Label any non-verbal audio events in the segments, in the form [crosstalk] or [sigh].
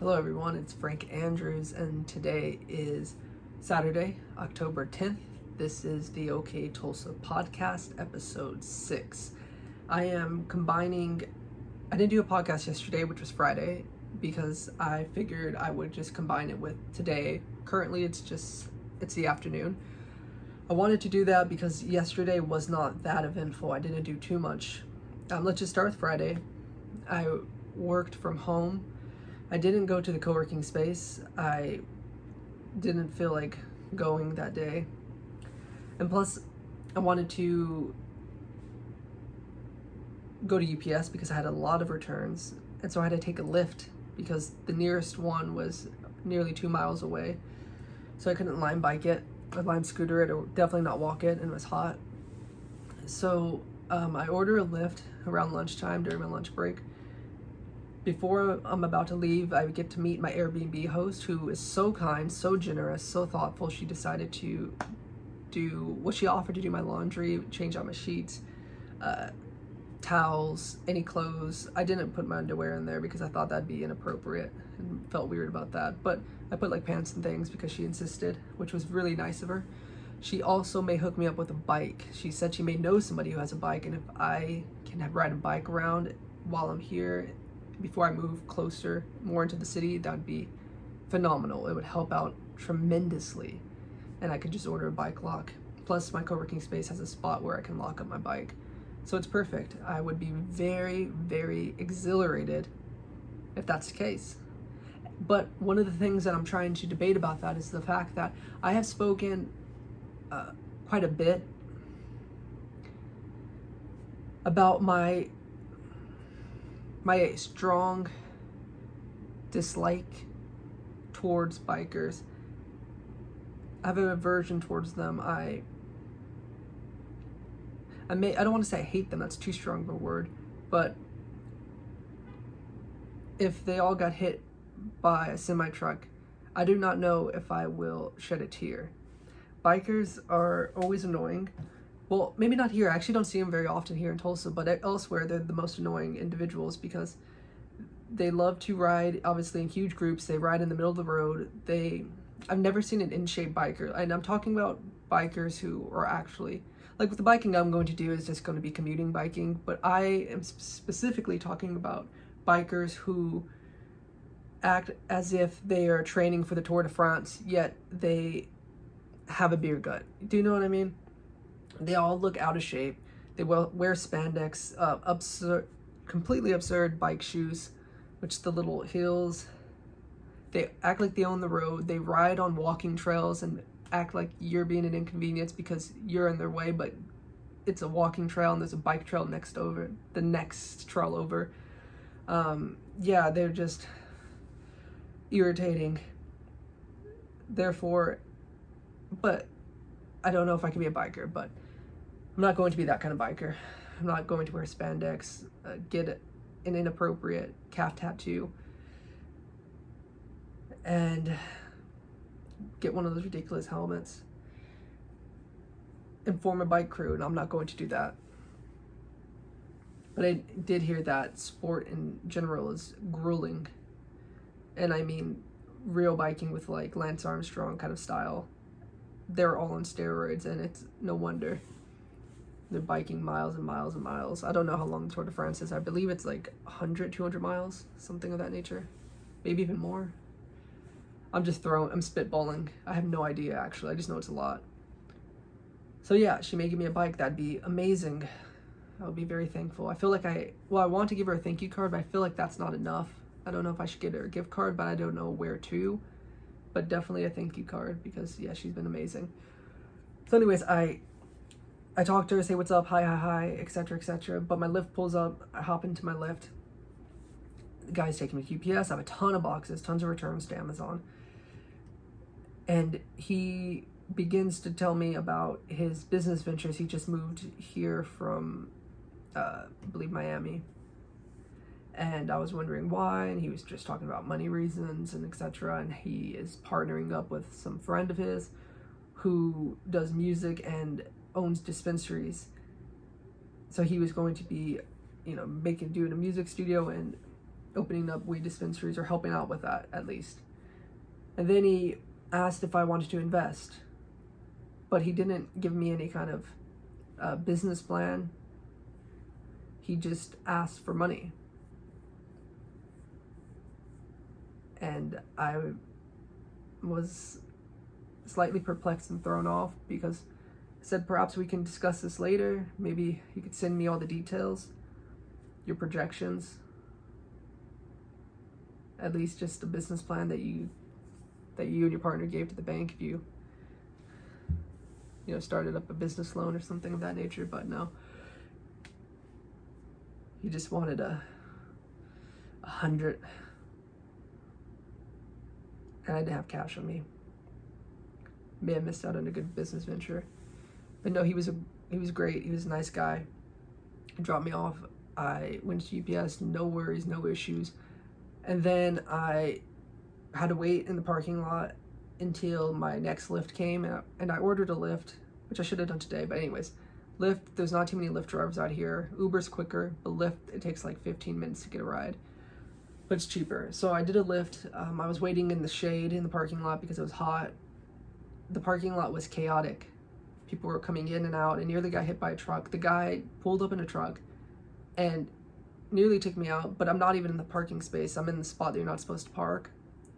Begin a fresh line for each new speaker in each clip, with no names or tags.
Hello, everyone. It's Frank Andrews, and today is Saturday, October 10th. This is the OK Tulsa podcast, episode 6. I am combining, I didn't do a podcast yesterday, which was Friday, because I figured I would just combine it with today. Currently, it's just, it's the afternoon. I wanted to do that because yesterday was not that eventful. I didn't do too much. Um, let's just start with Friday. I worked from home I didn't go to the co working space. I didn't feel like going that day. And plus, I wanted to go to UPS because I had a lot of returns. And so I had to take a Lyft because the nearest one was nearly two miles away. So I couldn't Lime bike it, or Lime scooter it, or definitely not walk it, and it was hot. So um, I order a Lyft around lunchtime during my lunch break before I'm about to leave, I get to meet my Airbnb host who is so kind, so generous, so thoughtful. She decided to do what she offered to do my laundry, change out my sheets, uh, towels, any clothes. I didn't put my underwear in there because I thought that'd be inappropriate and felt weird about that. But I put like pants and things because she insisted, which was really nice of her. She also may hook me up with a bike. She said she may know somebody who has a bike, and if I can ride a bike around while I'm here before I move closer, more into the city, that would be phenomenal. It would help out tremendously. And I could just order a bike lock. Plus, my co working space has a spot where I can lock up my bike. So it's perfect. I would be very, very exhilarated if that's the case. But one of the things that I'm trying to debate about that is the fact that I have spoken uh, quite a bit about my my strong dislike towards bikers. I have an aversion towards them. I I may I don't want to say I hate them, that's too strong of a word, but if they all got hit by a semi truck, I do not know if I will shed a tear. Bikers are always annoying well, maybe not here. I actually don't see them very often here in Tulsa, but elsewhere they're the most annoying individuals because they love to ride obviously in huge groups. They ride in the middle of the road. They I've never seen an in-shape biker. And I'm talking about bikers who are actually like with the biking I'm going to do is just going to be commuting biking, but I am specifically talking about bikers who act as if they are training for the Tour de France, yet they have a beer gut. Do you know what I mean? They all look out of shape. They wear spandex, uh, absurd, completely absurd bike shoes, which the little heels. They act like they own the road. They ride on walking trails and act like you're being an inconvenience because you're in their way, but it's a walking trail and there's a bike trail next over the next trail over. Um, yeah, they're just irritating. Therefore, but I don't know if I can be a biker, but I'm not going to be that kind of biker. I'm not going to wear spandex, uh, get an inappropriate calf tattoo, and get one of those ridiculous helmets and form a bike crew, and I'm not going to do that. But I did hear that sport in general is grueling. And I mean, real biking with like Lance Armstrong kind of style. They're all on steroids, and it's no wonder. They're biking miles and miles and miles. I don't know how long the Tour de France is. I believe it's like 100, 200 miles, something of that nature. Maybe even more. I'm just throwing, I'm spitballing. I have no idea actually. I just know it's a lot. So yeah, she may give me a bike. That'd be amazing. I would be very thankful. I feel like I, well, I want to give her a thank you card, but I feel like that's not enough. I don't know if I should get her a gift card, but I don't know where to. But definitely a thank you card because yeah, she's been amazing. So, anyways, I I talk to her, say what's up, hi, hi, hi, etc., etc. But my Lyft pulls up, I hop into my Lyft. The guy's taking me to UPS. I have a ton of boxes, tons of returns to Amazon. And he begins to tell me about his business ventures. He just moved here from, uh, I believe, Miami. And I was wondering why, and he was just talking about money reasons and etc. And he is partnering up with some friend of his who does music and owns dispensaries. So he was going to be, you know, making doing a music studio and opening up weed dispensaries or helping out with that at least. And then he asked if I wanted to invest, but he didn't give me any kind of uh, business plan. He just asked for money. And I was slightly perplexed and thrown off because I said perhaps we can discuss this later. Maybe you could send me all the details, your projections, at least just a business plan that you that you and your partner gave to the bank if you you know started up a business loan or something of that nature but no. He just wanted a a hundred. And I didn't have cash on me. May have missed out on a good business venture but no he was a he was great he was a nice guy he dropped me off I went to UPS no worries no issues and then I had to wait in the parking lot until my next Lyft came, and I, and I ordered a lift, which I should have done today. But anyways, Lyft, there's not too many Lyft drivers out here. Uber's quicker, but Lyft, it takes like 15 minutes to get a ride, but it's cheaper. So I did a Lyft. Um, I was waiting in the shade in the parking lot because it was hot. The parking lot was chaotic. People were coming in and out, and nearly got hit by a truck. The guy pulled up in a truck, and nearly took me out, but I'm not even in the parking space. I'm in the spot that you're not supposed to park.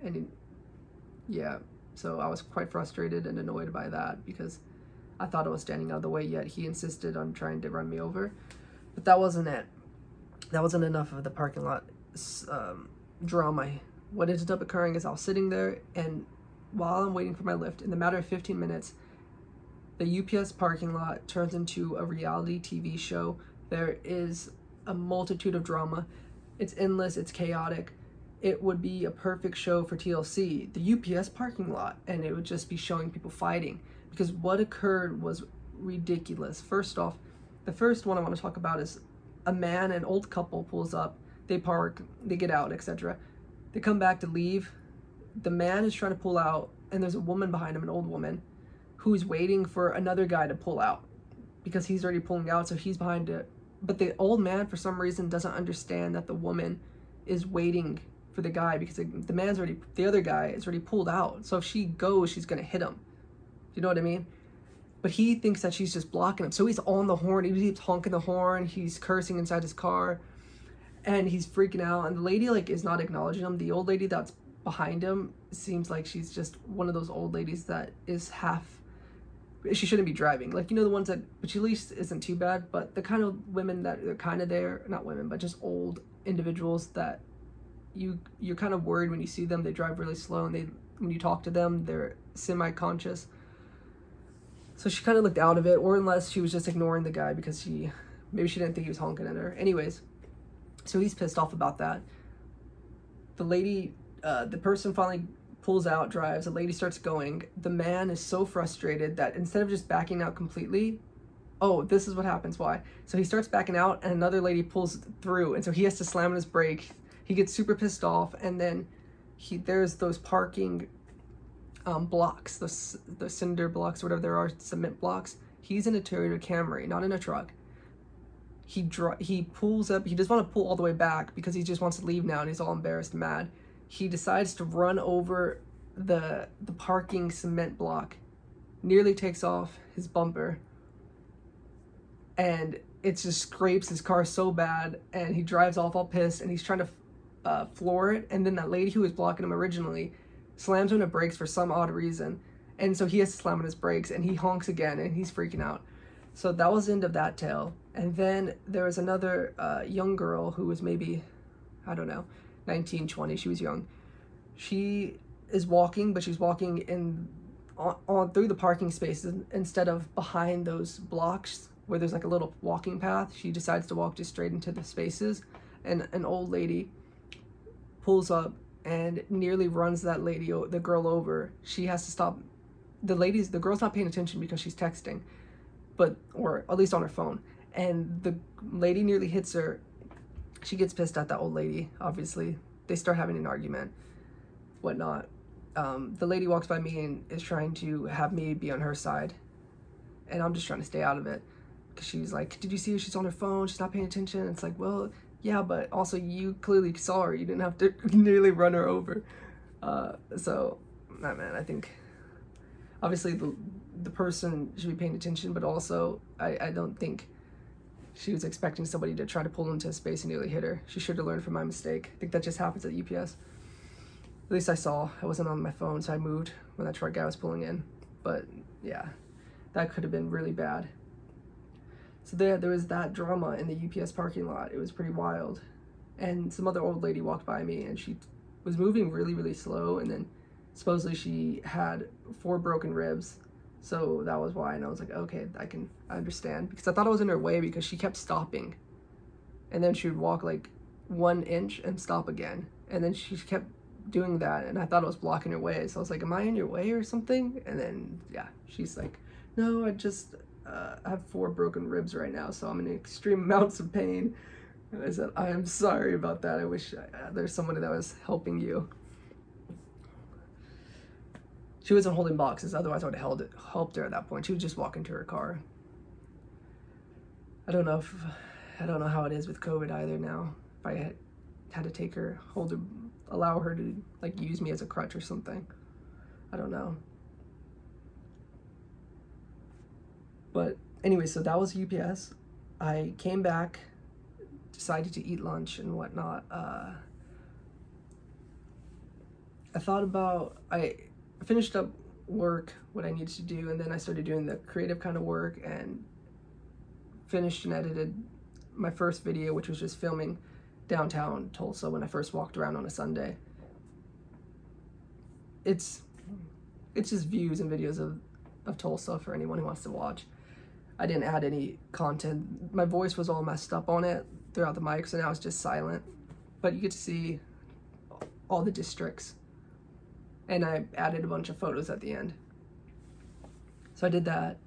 And yeah, so I was quite frustrated and annoyed by that because I thought I was standing out of the way, yet he insisted on trying to run me over. But that wasn't it. That wasn't enough of the parking lot um, drama. What ended up occurring is I was sitting there, and while I'm waiting for my Lyft, in the matter of 15 minutes, the UPS parking lot turns into a reality TV show. There is a multitude of drama. It's endless, it's chaotic. It would be a perfect show for TLC, the UPS parking lot, and it would just be showing people fighting because what occurred was ridiculous. First off, the first one I want to talk about is a man and old couple pulls up, they park, they get out, etc. They come back to leave. The man is trying to pull out, and there's a woman behind him, an old woman, who's waiting for another guy to pull out because he's already pulling out, so he's behind it. But the old man for some reason doesn't understand that the woman is waiting for the guy because the man's already the other guy is already pulled out. So if she goes she's gonna hit him. You know what i mean? But he thinks that she's just blocking him. So he's on the horn. He keeps honking the horn. He's cursing inside his car. And he's freaking out. And the lady like is not acknowledging him. The old lady that's behind him seems like she's just one of those old ladies that is half she shouldn't be driving. Like you know the ones that, which at least isn't too bad. But the kind of women that are kind of there, not women, but just old individuals that you you're kind of worried when you see them. They drive really slow, and they when you talk to them, they're semi-conscious. So she kind of looked out of it, or unless she was just ignoring the guy because she maybe she didn't think he was honking at her. Anyways, so he's pissed off about that. The lady, uh, the person finally pulls out, drives, the lady starts going. The man is so frustrated that instead of just backing out completely, oh, this is what happens. Why? So he starts backing out, and another lady pulls through, and so he has to slam on his brake. He gets super pissed off, and then he there's those parking um, blocks, the the cinder blocks, whatever there are, cement blocks. He's in a Toyota Camry, not in a truck. He dr- he pulls up. He doesn't want to pull all the way back because he just wants to leave now, and he's all embarrassed, and mad he decides to run over the the parking cement block nearly takes off his bumper and it just scrapes his car so bad and he drives off all pissed and he's trying to uh, floor it and then that lady who was blocking him originally slams on the brakes for some odd reason and so he has to slam on his brakes and he honks again and he's freaking out. So that was the end of that tale. And then there was another uh, young girl who was maybe i don't know 19, 20. She was young. She is walking, but she's walking in on, on through the parking spaces instead of behind those blocks where there's like a little walking path. She decides to walk just straight into the spaces, and an old lady pulls up and nearly runs that lady, the girl over. She has to stop. The lady's the girl's not paying attention because she's texting, but or at least on her phone. And the lady nearly hits her she gets pissed at that old lady, obviously. They start having an argument, whatnot. Um, the lady walks by me and is trying to have me be on her side. And I'm just trying to stay out of it. Because she's like, Did you see her? She's on her phone. She's not paying attention. It's like, Well, yeah, but also you clearly saw her. You didn't have to [laughs] nearly run her over. Uh, so, nah, man, I think obviously the the person should be paying attention, but also I, I don't think she was expecting somebody to try to pull into a space and nearly hit her. She should have learned from my mistake. I think that just happens at UPS. At least I saw. I wasn't on my phone, so I moved when that truck guy was pulling in. But yeah, that could have been really bad. So there, there was that drama in the UPS parking lot. It was pretty wild. And some other old lady walked by me, and she was moving really, really slow. And then supposedly she had four broken ribs. So that was why. And I was like, okay, I can I understand. Because I thought I was in her way because she kept stopping. And then she would walk like one inch and stop again. And then she kept doing that. And I thought it was blocking her way. So I was like, am I in your way or something? And then, yeah, she's like, no, I just uh, have four broken ribs right now, so I'm in extreme [laughs] amounts of pain. And I said, I am sorry about that. I wish uh, there's somebody that was helping you. She wasn't holding boxes, otherwise I would have held it, helped her at that point. She was just walking to her car. I don't know if I don't know how it is with COVID either now. If I had, had to take her, hold her, allow her to like use me as a crutch or something. I don't know. But anyway, so that was UPS. I came back, decided to eat lunch and whatnot. Uh, I thought about I finished up work, what I needed to do, and then I started doing the creative kind of work and finished and edited my first video, which was just filming downtown Tulsa when I first walked around on a Sunday. It's it's just views and videos of, of Tulsa for anyone who wants to watch. I didn't add any content. My voice was all messed up on it throughout the mic, so now it's just silent. But you get to see all the districts. And I added a bunch of photos at the end. So I did that.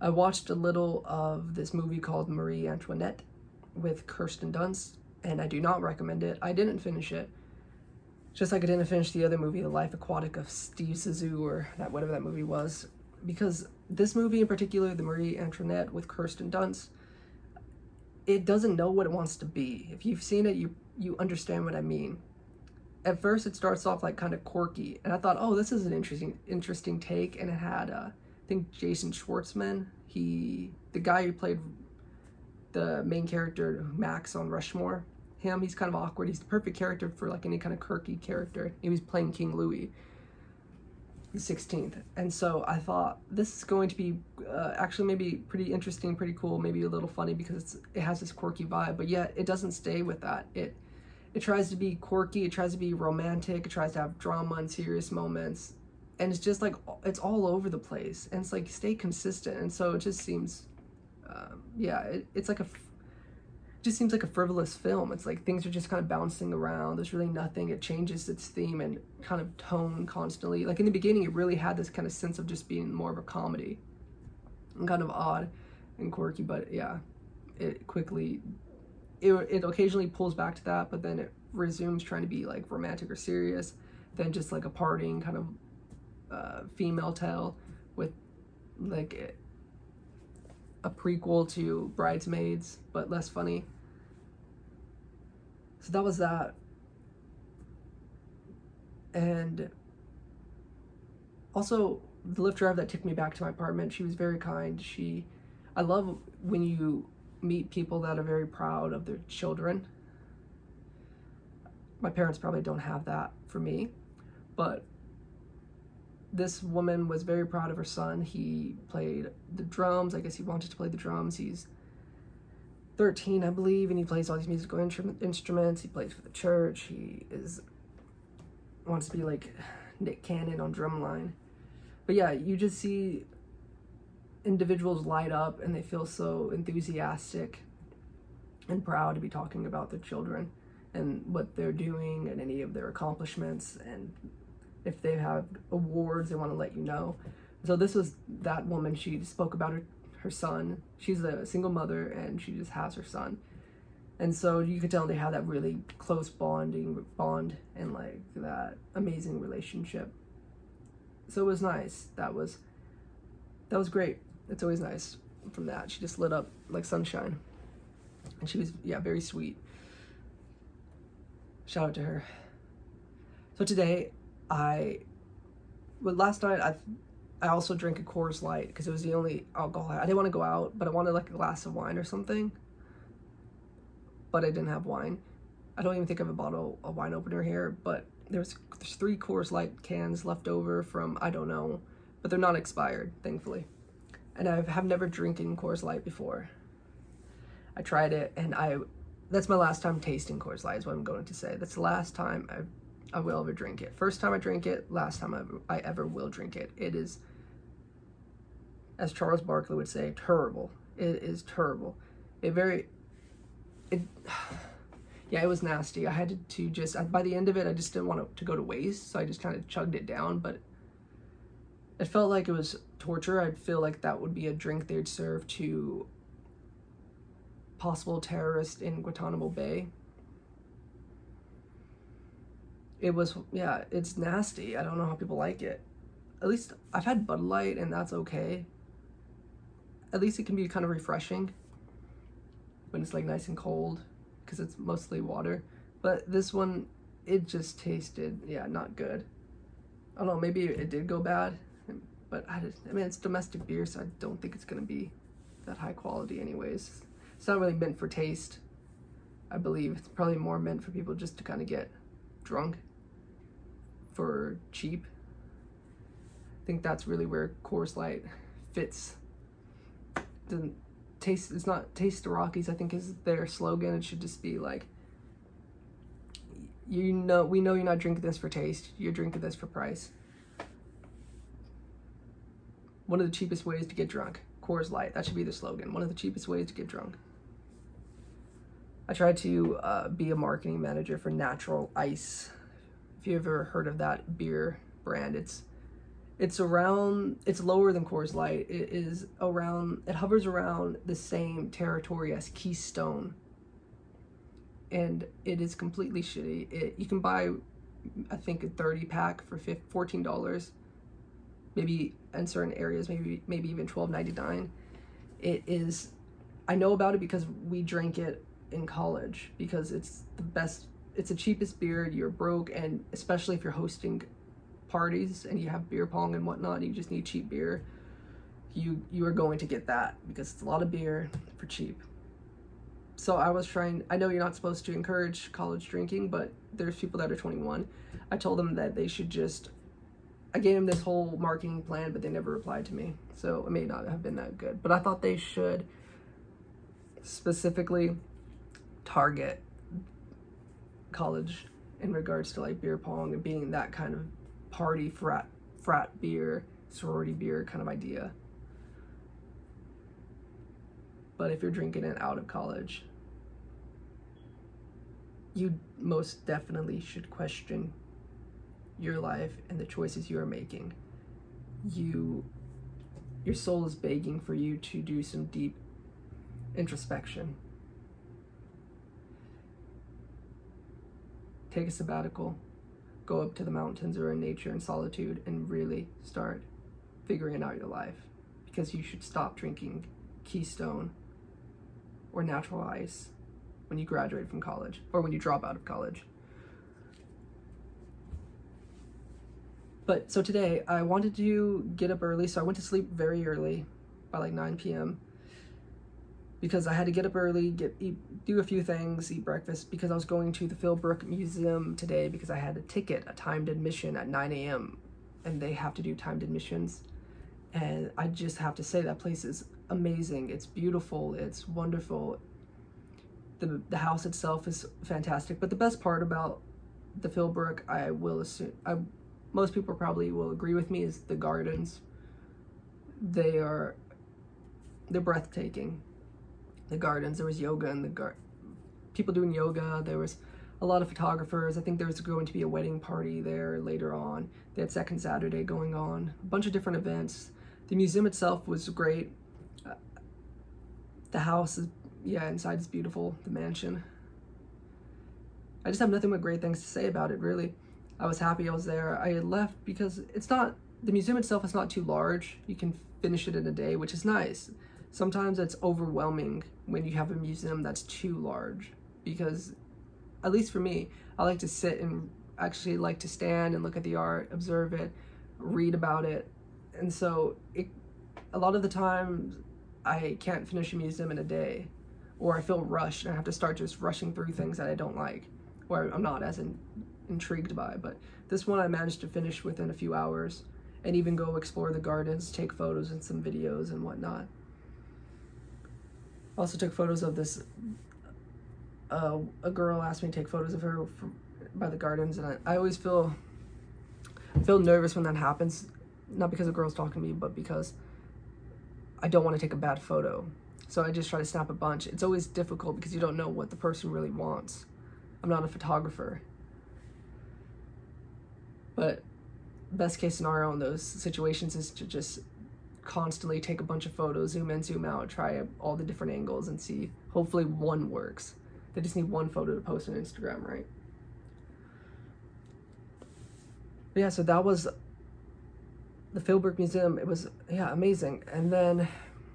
I watched a little of this movie called Marie Antoinette with Kirsten Dunst, and I do not recommend it. I didn't finish it. Just like I didn't finish the other movie, The Life Aquatic of Steve Zissou, or that whatever that movie was, because this movie in particular, the Marie Antoinette with Kirsten Dunst, it doesn't know what it wants to be. If you've seen it, you you understand what I mean. At first, it starts off like kind of quirky, and I thought, oh, this is an interesting interesting take. And it had, uh, I think, Jason Schwartzman. He, the guy who played the main character Max on Rushmore. Him, he's kind of awkward. He's the perfect character for like any kind of quirky character. He was playing King Louis the 16th. And so I thought this is going to be uh, actually maybe pretty interesting, pretty cool, maybe a little funny because it has this quirky vibe, but yet it doesn't stay with that. It it tries to be quirky, it tries to be romantic, it tries to have drama and serious moments. And it's just like it's all over the place. And it's like stay consistent. And so it just seems um, yeah, it, it's like a just seems like a frivolous film. It's like things are just kind of bouncing around. There's really nothing. It changes its theme and kind of tone constantly. Like in the beginning, it really had this kind of sense of just being more of a comedy and kind of odd and quirky. But yeah, it quickly, it, it occasionally pulls back to that, but then it resumes trying to be like romantic or serious. Then just like a parting kind of uh, female tale with like a prequel to Bridesmaids, but less funny. So that was that. And also, the Lyft driver that took me back to my apartment, she was very kind. She, I love when you meet people that are very proud of their children. My parents probably don't have that for me, but this woman was very proud of her son. He played the drums. I guess he wanted to play the drums. He's 13, I believe, and he plays all these musical instruments. He plays for the church. He is wants to be like Nick Cannon on drumline. But yeah, you just see individuals light up and they feel so enthusiastic and proud to be talking about their children and what they're doing and any of their accomplishments and if they have awards, they want to let you know. So this was that woman. She spoke about her her son. She's a single mother, and she just has her son. And so you could tell they have that really close bonding bond and like that amazing relationship. So it was nice. That was that was great. It's always nice from that. She just lit up like sunshine. And she was yeah, very sweet. Shout out to her. So today, I, well, last night I, I also drank a Coors Light because it was the only alcohol I, I didn't want to go out, but I wanted like a glass of wine or something. But I didn't have wine. I don't even think I have a bottle of wine opener here, but there's there's three Coors Light cans left over from I don't know, but they're not expired, thankfully. And I have never drinking Coors Light before. I tried it, and I that's my last time tasting Coors Light. Is what I'm going to say. That's the last time I I will ever drink it. First time I drink it, last time I ever, I ever will drink it. It is, as Charles Barkley would say, terrible. It is terrible. It very, it, [sighs] yeah, it was nasty. I had to, to just, by the end of it, I just didn't want it to go to waste. So I just kind of chugged it down, but it felt like it was torture. I'd feel like that would be a drink they'd serve to possible terrorists in Guantanamo Bay. It was, yeah, it's nasty. I don't know how people like it. At least I've had Bud Light and that's okay. At least it can be kind of refreshing when it's like nice and cold because it's mostly water. But this one, it just tasted, yeah, not good. I don't know, maybe it did go bad, but I, just, I mean, it's domestic beer, so I don't think it's gonna be that high quality, anyways. It's not really meant for taste, I believe. It's probably more meant for people just to kind of get drunk for cheap. I think that's really where Coors Light fits. Doesn't taste it's not taste the Rockies, I think is their slogan. It should just be like you know we know you're not drinking this for taste, you're drinking this for price. One of the cheapest ways to get drunk. Coors Light. That should be the slogan. One of the cheapest ways to get drunk. I tried to uh, be a marketing manager for Natural Ice. If you ever heard of that beer brand, it's it's around it's lower than Coors Light. It is around it hovers around the same territory as Keystone. And it is completely shitty. It you can buy I think a 30 pack for $14. Maybe in certain areas maybe maybe even $12.99. It is I know about it because we drink it in college because it's the best it's the cheapest beer you're broke and especially if you're hosting parties and you have beer pong and whatnot you just need cheap beer you you are going to get that because it's a lot of beer for cheap so i was trying i know you're not supposed to encourage college drinking but there's people that are 21 i told them that they should just i gave them this whole marketing plan but they never replied to me so it may not have been that good but i thought they should specifically target college in regards to like beer pong and being that kind of party frat frat beer, sorority beer kind of idea. But if you're drinking it out of college, you most definitely should question your life and the choices you are making. You your soul is begging for you to do some deep introspection. Take a sabbatical go up to the mountains or in nature and solitude and really start figuring out your life because you should stop drinking Keystone or natural ice when you graduate from college or when you drop out of college. But so today I wanted to get up early, so I went to sleep very early by like 9 p.m because I had to get up early, get eat, do a few things, eat breakfast because I was going to the Philbrook Museum today because I had a ticket, a timed admission at 9 a.m. and they have to do timed admissions. And I just have to say that place is amazing. It's beautiful. It's wonderful. The the house itself is fantastic. But the best part about the Philbrook, I will assume, I, most people probably will agree with me, is the gardens. They are, they're breathtaking the gardens. There was yoga in the gar- people doing yoga. There was a lot of photographers. I think there was going to be a wedding party there later on. They had Second Saturday going on. A bunch of different events. The museum itself was great. Uh, the house is, yeah, inside is beautiful. The mansion. I just have nothing but great things to say about it, really. I was happy I was there. I left because it's not, the museum itself is not too large. You can finish it in a day, which is nice sometimes it's overwhelming when you have a museum that's too large because at least for me, I like to sit and actually like to stand and look at the art, observe it, read about it. And so it, a lot of the time I can't finish a museum in a day or I feel rushed and I have to start just rushing through things that I don't like or I'm not as in, intrigued by. But this one I managed to finish within a few hours and even go explore the gardens, take photos and some videos and whatnot. Also took photos of this. Uh, a girl asked me to take photos of her from, by the gardens, and I, I always feel I feel nervous when that happens. Not because a girl's talking to me, but because I don't want to take a bad photo. So I just try to snap a bunch. It's always difficult because you don't know what the person really wants. I'm not a photographer. But best case scenario in those situations is to just constantly take a bunch of photos, zoom in, zoom out, try all the different angles and see. Hopefully one works. They just need one photo to post on Instagram, right? But yeah, so that was the Philbrook Museum. It was yeah amazing. And then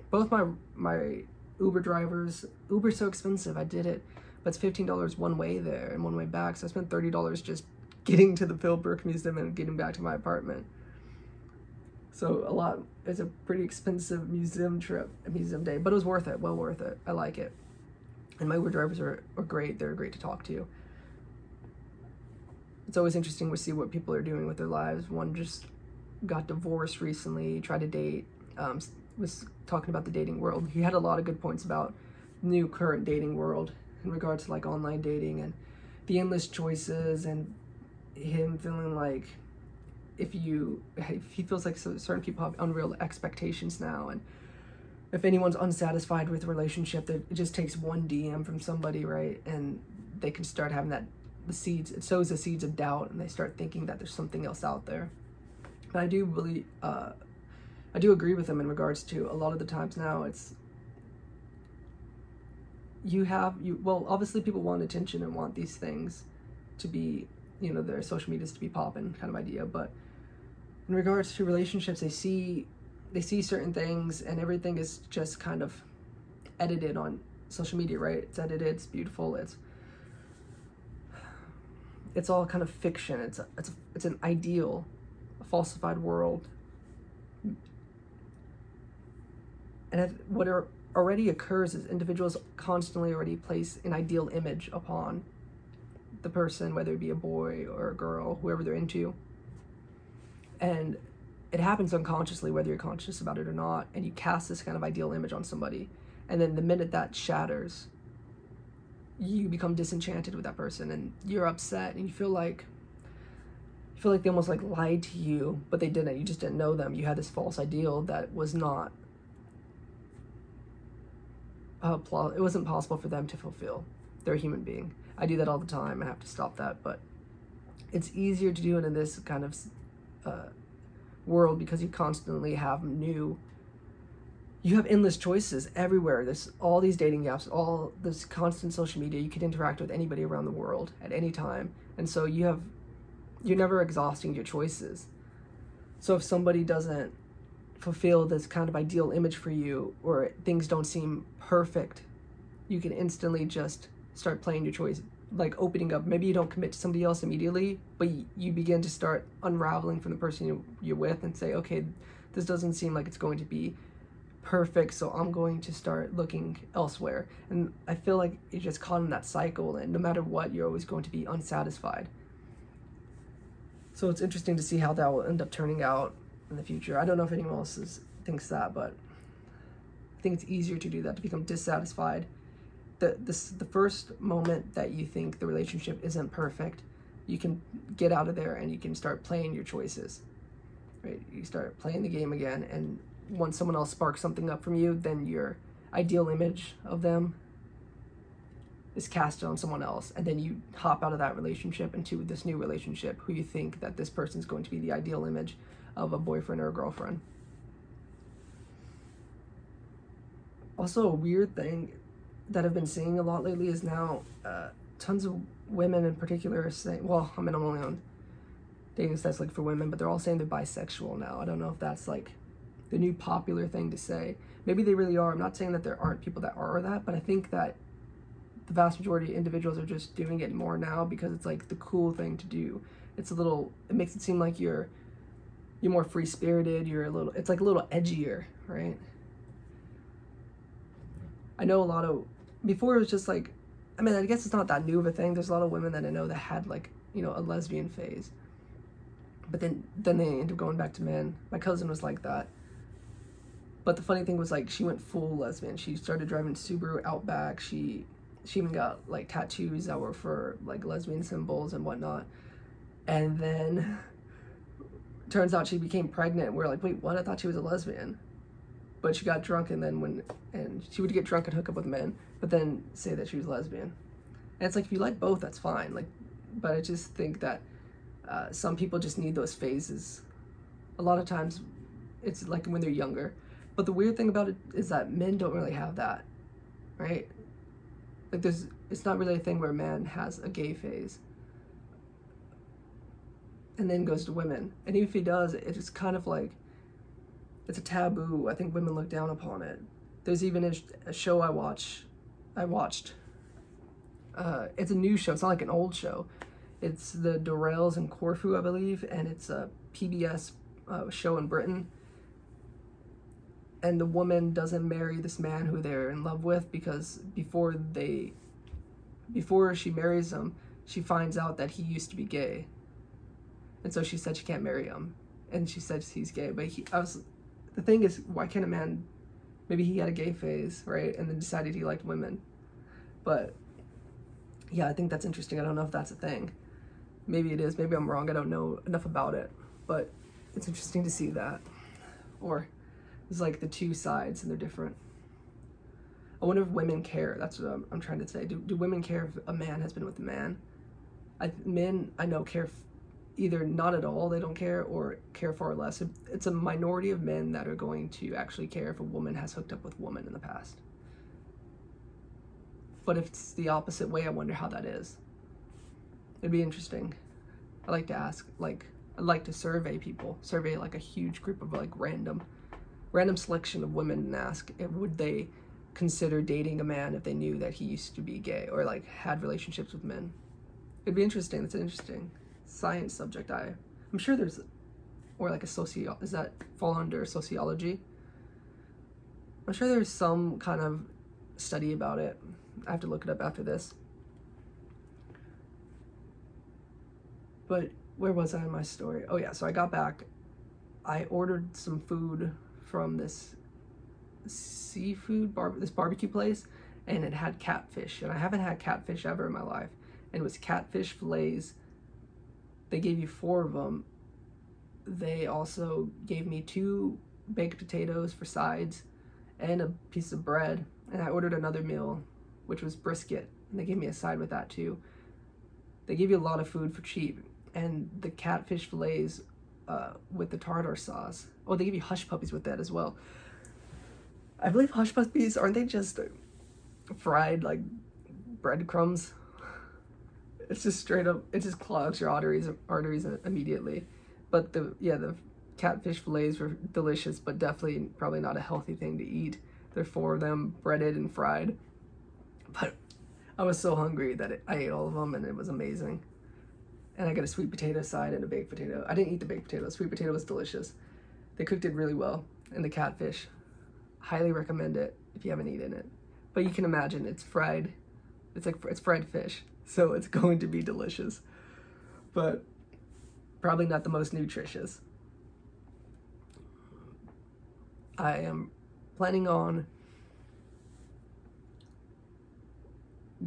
both my my Uber drivers, Uber's so expensive. I did it, but it's fifteen dollars one way there and one way back. So I spent thirty dollars just getting to the Philbrook Museum and getting back to my apartment. So a lot. It's a pretty expensive museum trip, a museum day, but it was worth it. Well worth it. I like it. And my Uber drivers are, are great. They're great to talk to. It's always interesting to see what people are doing with their lives. One just got divorced recently, tried to date, um, was talking about the dating world. He had a lot of good points about new current dating world in regards to like online dating and the endless choices and him feeling like if you if he feels like certain people have unreal expectations now and if anyone's unsatisfied with a relationship that it just takes one dm from somebody right? And they can start having that the seeds it sows the seeds of doubt and they start thinking that there's something else out there. But i do really uh, i do agree with him in regards to a lot of the times now it's you have you well obviously people want attention and want these things to be you know their social medias to be popping kind of idea but in regards to relationships they see they see certain things and everything is just kind of edited on social media right? It's edited it's beautiful it's it's all kind of fiction. It's a, it's a, it's an ideal a falsified world. And what already occurs is individuals constantly already place an ideal image upon the person, whether it be a boy or a girl, whoever they're into. And it happens unconsciously, whether you're conscious about it or not, and you cast this kind of ideal image on somebody. And then the minute that shatters, you become disenchanted with that person and you're upset and you feel like you feel like they almost like lied to you, but they didn't. You just didn't know them. You had this false ideal that was not uh, it wasn't possible for them to fulfill. They're a human being. I do that all the time. I have to stop that, but it's easier to do it in this kind of uh, world because you constantly have new. You have endless choices everywhere. this all these dating apps, all this constant social media. You can interact with anybody around the world at any time, and so you have, you're never exhausting your choices. So if somebody doesn't fulfill this kind of ideal image for you, or things don't seem perfect, you can instantly just start playing your choice like opening up. Maybe you don't commit to somebody else immediately but you begin to start unraveling from the person you're with and say okay this doesn't seem like it's going to be perfect so i'm going to start looking elsewhere. And i feel like you're just caught in that cycle and no matter what you're always going to be unsatisfied. So it's interesting to see how that will end up turning out in the future. I don't know if anyone else is, thinks that but i think it's easier to do that to become dissatisfied the this the first moment that you think the relationship isn't perfect, you can get out of there and you can start playing your choices. Right? You start playing the game again and once someone else sparks something up from you, then your ideal image of them is cast on someone else and then you hop out of that relationship into this new relationship who you think that this person is going to be the ideal image of a boyfriend or a girlfriend also a weird thing that I've been seeing a lot lately is now uh, tons of women in particular are saying, well, I mean, I'm only on dating sites like for women, but they're all saying they're bisexual now. I don't know if that's like the new popular thing to say. Maybe they really are. I'm not saying that there aren't people that are that, but I think that the vast majority of individuals are just doing it more now because it's like the cool thing to do. It's a little it makes it seem like you're you're more free spirited, you're a little it's like a little edgier, right? I know a lot of before it was just like I mean, I guess it's not that new of a thing. There's a lot of women that I know that had like, you know, a lesbian phase. But then then they end up going back to men. My cousin was like that. But the funny thing was like she went full lesbian. She started driving Subaru Outback. She she even got like tattoos that were for like lesbian symbols and whatnot. And then turns out she became pregnant. We're like, wait, what? I thought she was a lesbian. But she got drunk and then when and she would get drunk and hook up with men, but then say that she was lesbian. And it's like if you like both, that's fine. Like, but I just think that uh, some people just need those phases. A lot of times, it's like when they're younger but the weird thing about it is that men don't really have that, right? Like there's, it's not really a thing where a man has a gay phase and then goes to women. And even if he does, it's kind of like, it's a taboo. I think women look down upon it. There's even a, a show I watch, I watched. Uh, it's a new show. It's not like an old show. It's the Durrells in Corfu, I believe, and it's a PBS uh, show in Britain and the woman doesn't marry this man who they're in love with because before they before she marries him she finds out that he used to be gay and so she said she can't marry him and she said he's gay but he i was the thing is why can't a man maybe he had a gay phase right and then decided he liked women but yeah i think that's interesting i don't know if that's a thing maybe it is maybe i'm wrong i don't know enough about it but it's interesting to see that or it's like the two sides and they're different. I wonder if women care. That's what I'm, I'm trying to say. Do, do women care if a man has been with a man? I, men, I know, care either not at all, they don't care, or care far less. It's a minority of men that are going to actually care if a woman has hooked up with woman in the past. But if it's the opposite way, I wonder how that is. It'd be interesting. I like to ask, like, I'd like to survey people, survey like a huge group of like random random selection of women and ask eh, would they consider dating a man if they knew that he used to be gay or like had relationships with men. It'd be interesting. An interesting science subject. I I'm sure there's or like a socio is that fall under sociology? I'm sure there's some kind of study about it. I have to look it up after this. But where was I in my story? Oh yeah, so I got back. I ordered some food from this seafood bar this barbecue place and it had catfish and I haven't had catfish ever in my life and it was catfish fillets they gave you four of them they also gave me two baked potatoes for sides and a piece of bread and I ordered another meal which was brisket and they gave me a side with that too they give you a lot of food for cheap and the catfish fillets uh, with the tartar sauce. Oh, they give you hush puppies with that as well. I believe hush puppies aren't they just fried like breadcrumbs? It's just straight up. It just clogs your arteries arteries immediately. But the yeah the catfish fillets were delicious, but definitely probably not a healthy thing to eat. There are four of them, breaded and fried. But I was so hungry that it, I ate all of them, and it was amazing and I got a sweet potato side and a baked potato. I didn't eat the baked potato. Sweet potato was delicious. They cooked it really well. And the catfish, highly recommend it if you haven't eaten it. But you can imagine it's fried. It's like it's fried fish, so it's [laughs] going to be delicious. But probably not the most nutritious. I am planning on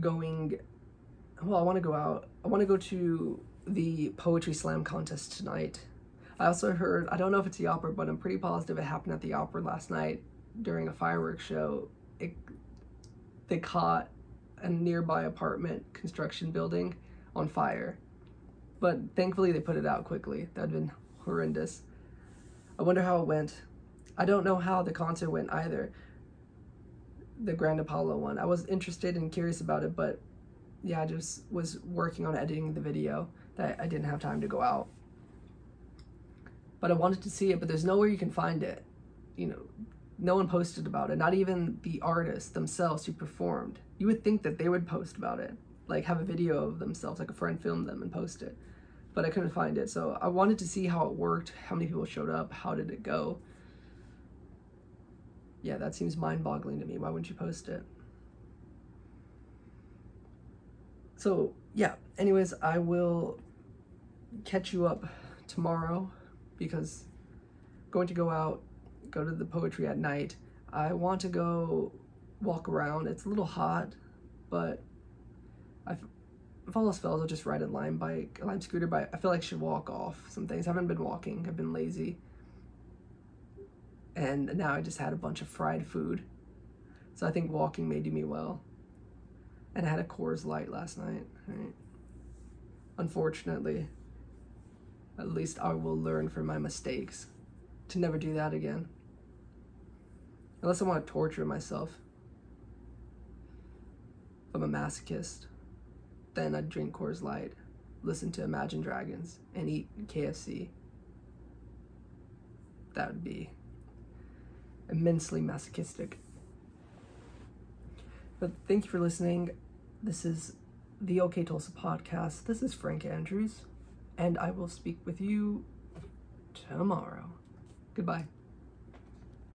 going well, I want to go out. I want to go to the poetry slam contest tonight. I also heard, I don't know if it's the opera, but I'm pretty positive it happened at the opera last night during a fireworks show. It, they caught a nearby apartment construction building on fire. But thankfully, they put it out quickly. That'd been horrendous. I wonder how it went. I don't know how the concert went either. The Grand Apollo one. I was interested and curious about it, but yeah, I just was working on editing the video that I didn't have time to go out. But I wanted to see it, but there's nowhere you can find it. You know, no one posted about it, not even the artists themselves who performed. You would think that they would post about it, like have a video of themselves, like a friend filmed them and post it. But I couldn't find it, so I wanted to see how it worked, how many people showed up, how did it go. Yeah, that seems mind boggling to me. Why wouldn't you post it? So, yeah, anyways, I will catch you up tomorrow because going to go out, go to the poetry at night. I want to go walk around. It's a little hot, but I if all else fails, I'll just ride a Lime bike, a Lime scooter bike. I feel like I should walk off some things. I haven't been walking. I've been lazy. And now I just had a bunch of fried food. So I think walking may do me well. And I had a Coors Light last night. Right? Unfortunately, at least I will learn from my mistakes to never do that again. Unless I want to torture myself. I'm a masochist, then I'd drink Coors Light, listen to Imagine Dragons, and eat KFC. That would be immensely masochistic. But thank you for listening. This is the OK Tulsa podcast. This is Frank Andrews, and I will speak with you tomorrow. Goodbye.